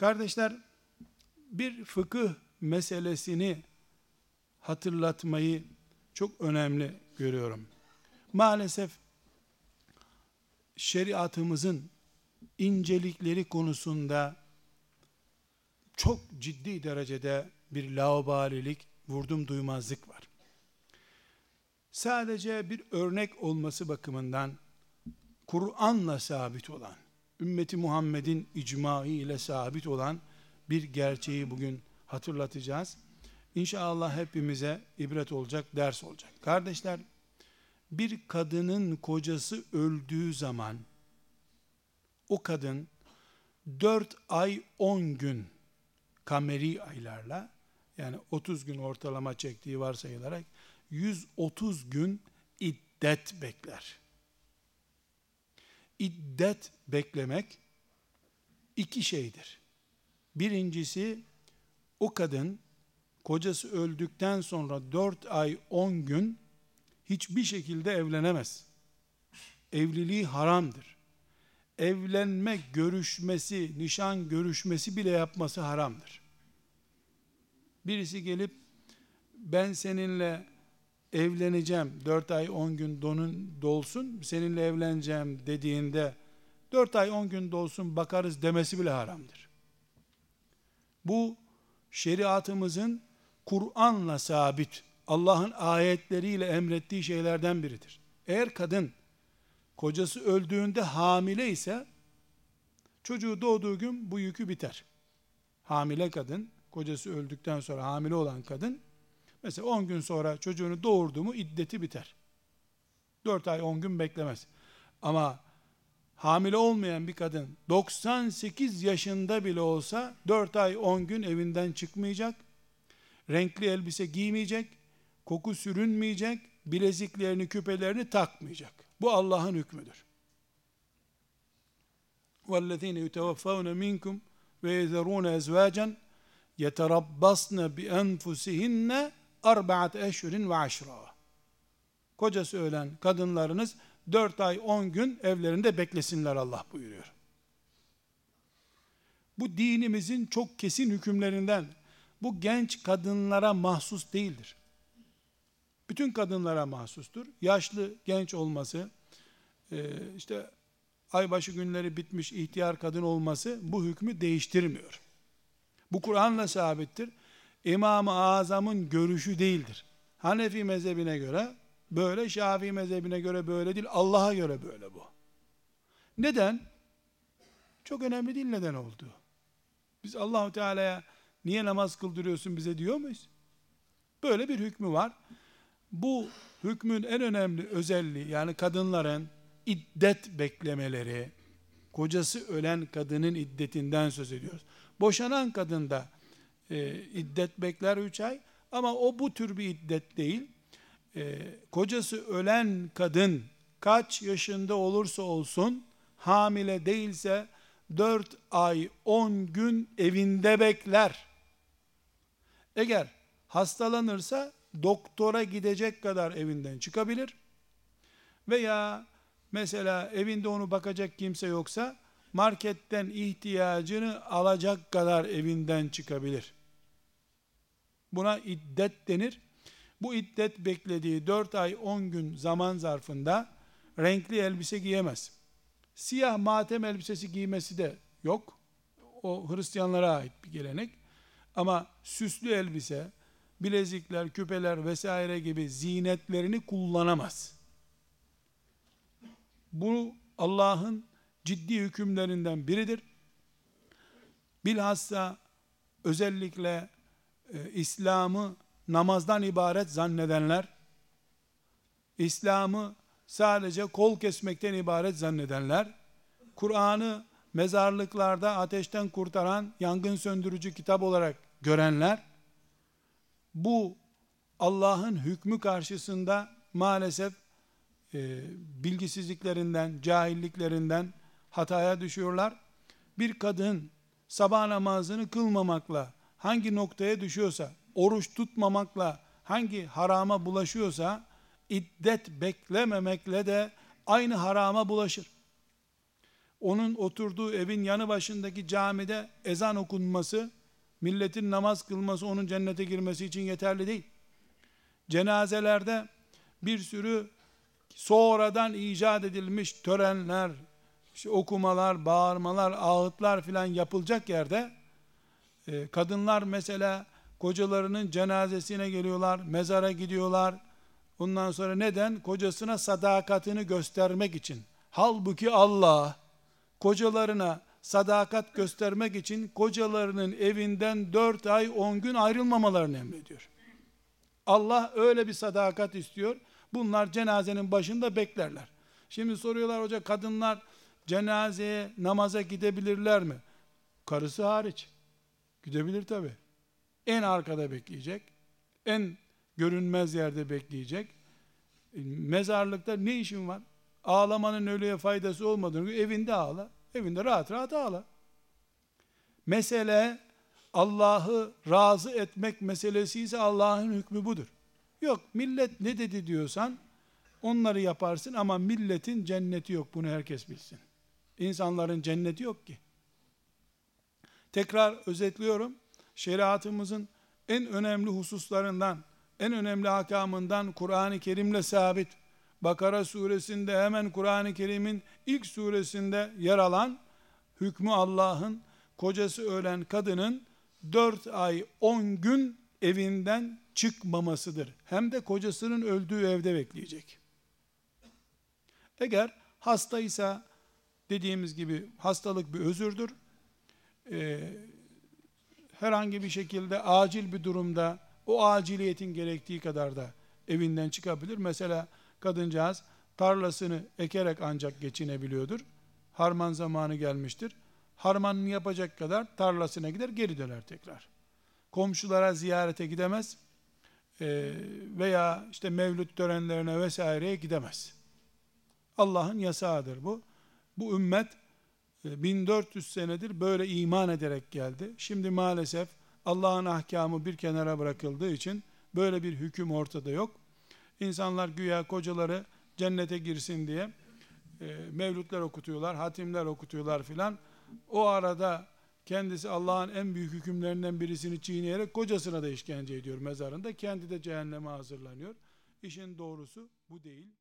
Kardeşler, bir fıkıh meselesini hatırlatmayı çok önemli görüyorum. Maalesef şeriatımızın incelikleri konusunda çok ciddi derecede bir laubalilik, vurdum duymazlık var. Sadece bir örnek olması bakımından Kur'an'la sabit olan, ümmeti Muhammed'in icmaı ile sabit olan bir gerçeği bugün hatırlatacağız. İnşallah hepimize ibret olacak, ders olacak. Kardeşler, bir kadının kocası öldüğü zaman o kadın 4 ay 10 gün kameri aylarla yani 30 gün ortalama çektiği varsayılarak 130 gün iddet bekler. İddet beklemek iki şeydir. Birincisi o kadın kocası öldükten sonra 4 ay 10 gün hiçbir şekilde evlenemez. Evliliği haramdır. Evlenme görüşmesi, nişan görüşmesi bile yapması haramdır. Birisi gelip ben seninle evleneceğim, 4 ay 10 gün donun dolsun, seninle evleneceğim dediğinde 4 ay 10 gün dolsun bakarız demesi bile haramdır. Bu şeriatımızın Kur'an'la sabit, Allah'ın ayetleriyle emrettiği şeylerden biridir. Eğer kadın kocası öldüğünde hamile ise çocuğu doğduğu gün bu yükü biter. Hamile kadın, kocası öldükten sonra hamile olan kadın mesela 10 gün sonra çocuğunu doğurdu mu iddeti biter. 4 ay 10 gün beklemez. Ama hamile olmayan bir kadın 98 yaşında bile olsa 4 ay 10 gün evinden çıkmayacak. Renkli elbise giymeyecek, koku sürünmeyecek, bileziklerini, küpelerini takmayacak. Bu Allah'ın hükmüdür. وَالَّذ۪ينَ يُتَوَفَّوْنَ مِنْكُمْ وَيَذَرُونَ اَزْوَاجًا يَتَرَبَّصْنَ arbaat eşhurin ve aşra. Kocası ölen kadınlarınız dört ay on gün evlerinde beklesinler Allah buyuruyor. Bu dinimizin çok kesin hükümlerinden bu genç kadınlara mahsus değildir. Bütün kadınlara mahsustur. Yaşlı genç olması, e, işte aybaşı günleri bitmiş ihtiyar kadın olması bu hükmü değiştirmiyor. Bu Kur'an'la sabittir. İmam-ı Azam'ın görüşü değildir. Hanefi mezhebine göre böyle, Şafii mezhebine göre böyle değil, Allah'a göre böyle bu. Neden? Çok önemli değil neden oldu. Biz Allahu Teala'ya niye namaz kıldırıyorsun bize diyor muyuz? Böyle bir hükmü var. Bu hükmün en önemli özelliği yani kadınların iddet beklemeleri, kocası ölen kadının iddetinden söz ediyoruz. Boşanan kadın da e, iddet bekler 3 ay ama o bu tür bir iddet değil. E, kocası ölen kadın kaç yaşında olursa olsun hamile değilse 4 ay 10 gün evinde bekler. Eğer hastalanırsa doktora gidecek kadar evinden çıkabilir. Veya mesela evinde onu bakacak kimse yoksa marketten ihtiyacını alacak kadar evinden çıkabilir. Buna iddet denir. Bu iddet beklediği 4 ay 10 gün zaman zarfında renkli elbise giyemez. Siyah matem elbisesi giymesi de yok. O Hristiyanlara ait bir gelenek. Ama süslü elbise, bilezikler, küpeler vesaire gibi zinetlerini kullanamaz. Bu Allah'ın ciddi hükümlerinden biridir. Bilhassa özellikle e, İslam'ı namazdan ibaret zannedenler, İslam'ı sadece kol kesmekten ibaret zannedenler, Kur'an'ı mezarlıklarda ateşten kurtaran yangın söndürücü kitap olarak görenler, bu Allah'ın hükmü karşısında maalesef e, bilgisizliklerinden, cahilliklerinden hataya düşüyorlar. Bir kadın sabah namazını kılmamakla hangi noktaya düşüyorsa, oruç tutmamakla hangi harama bulaşıyorsa, iddet beklememekle de aynı harama bulaşır. onun oturduğu evin yanı başındaki camide ezan okunması, milletin namaz kılması onun cennete girmesi için yeterli değil. Cenazelerde bir sürü sonradan icat edilmiş törenler, işte okumalar, bağırmalar, ağıtlar filan yapılacak yerde e, kadınlar mesela kocalarının cenazesine geliyorlar, mezara gidiyorlar. Ondan sonra neden? Kocasına sadakatini göstermek için. Halbuki Allah kocalarına sadakat göstermek için kocalarının evinden dört ay on gün ayrılmamalarını emrediyor. Allah öyle bir sadakat istiyor. Bunlar cenazenin başında beklerler. Şimdi soruyorlar hoca kadınlar cenazeye namaza gidebilirler mi? Karısı hariç. Gidebilir tabi. En arkada bekleyecek. En görünmez yerde bekleyecek. E, mezarlıkta ne işin var? Ağlamanın ölüye faydası olmadığını evinde ağla. Evinde rahat rahat ağla. Mesele Allah'ı razı etmek meselesi ise Allah'ın hükmü budur. Yok millet ne dedi diyorsan onları yaparsın ama milletin cenneti yok bunu herkes bilsin. İnsanların cenneti yok ki. Tekrar özetliyorum. Şeriatımızın en önemli hususlarından, en önemli hakamından Kur'an-ı Kerim'le sabit. Bakara suresinde hemen Kur'an-ı Kerim'in ilk suresinde yer alan hükmü Allah'ın kocası ölen kadının 4 ay 10 gün evinden çıkmamasıdır. Hem de kocasının öldüğü evde bekleyecek. Eğer hastaysa dediğimiz gibi hastalık bir özürdür. Ee, herhangi bir şekilde acil bir durumda o aciliyetin gerektiği kadar da evinden çıkabilir. Mesela kadıncağız tarlasını ekerek ancak geçinebiliyordur. Harman zamanı gelmiştir. Harmanını yapacak kadar tarlasına gider geri döner tekrar. Komşulara ziyarete gidemez ee, veya işte mevlüt törenlerine vesaireye gidemez. Allah'ın yasağıdır bu. Bu ümmet 1400 e, senedir böyle iman ederek geldi. Şimdi maalesef Allah'ın ahkamı bir kenara bırakıldığı için böyle bir hüküm ortada yok. İnsanlar güya kocaları cennete girsin diye e, mevlütler okutuyorlar, hatimler okutuyorlar filan. O arada kendisi Allah'ın en büyük hükümlerinden birisini çiğneyerek kocasına da işkence ediyor mezarında. Kendi de cehenneme hazırlanıyor. İşin doğrusu bu değil.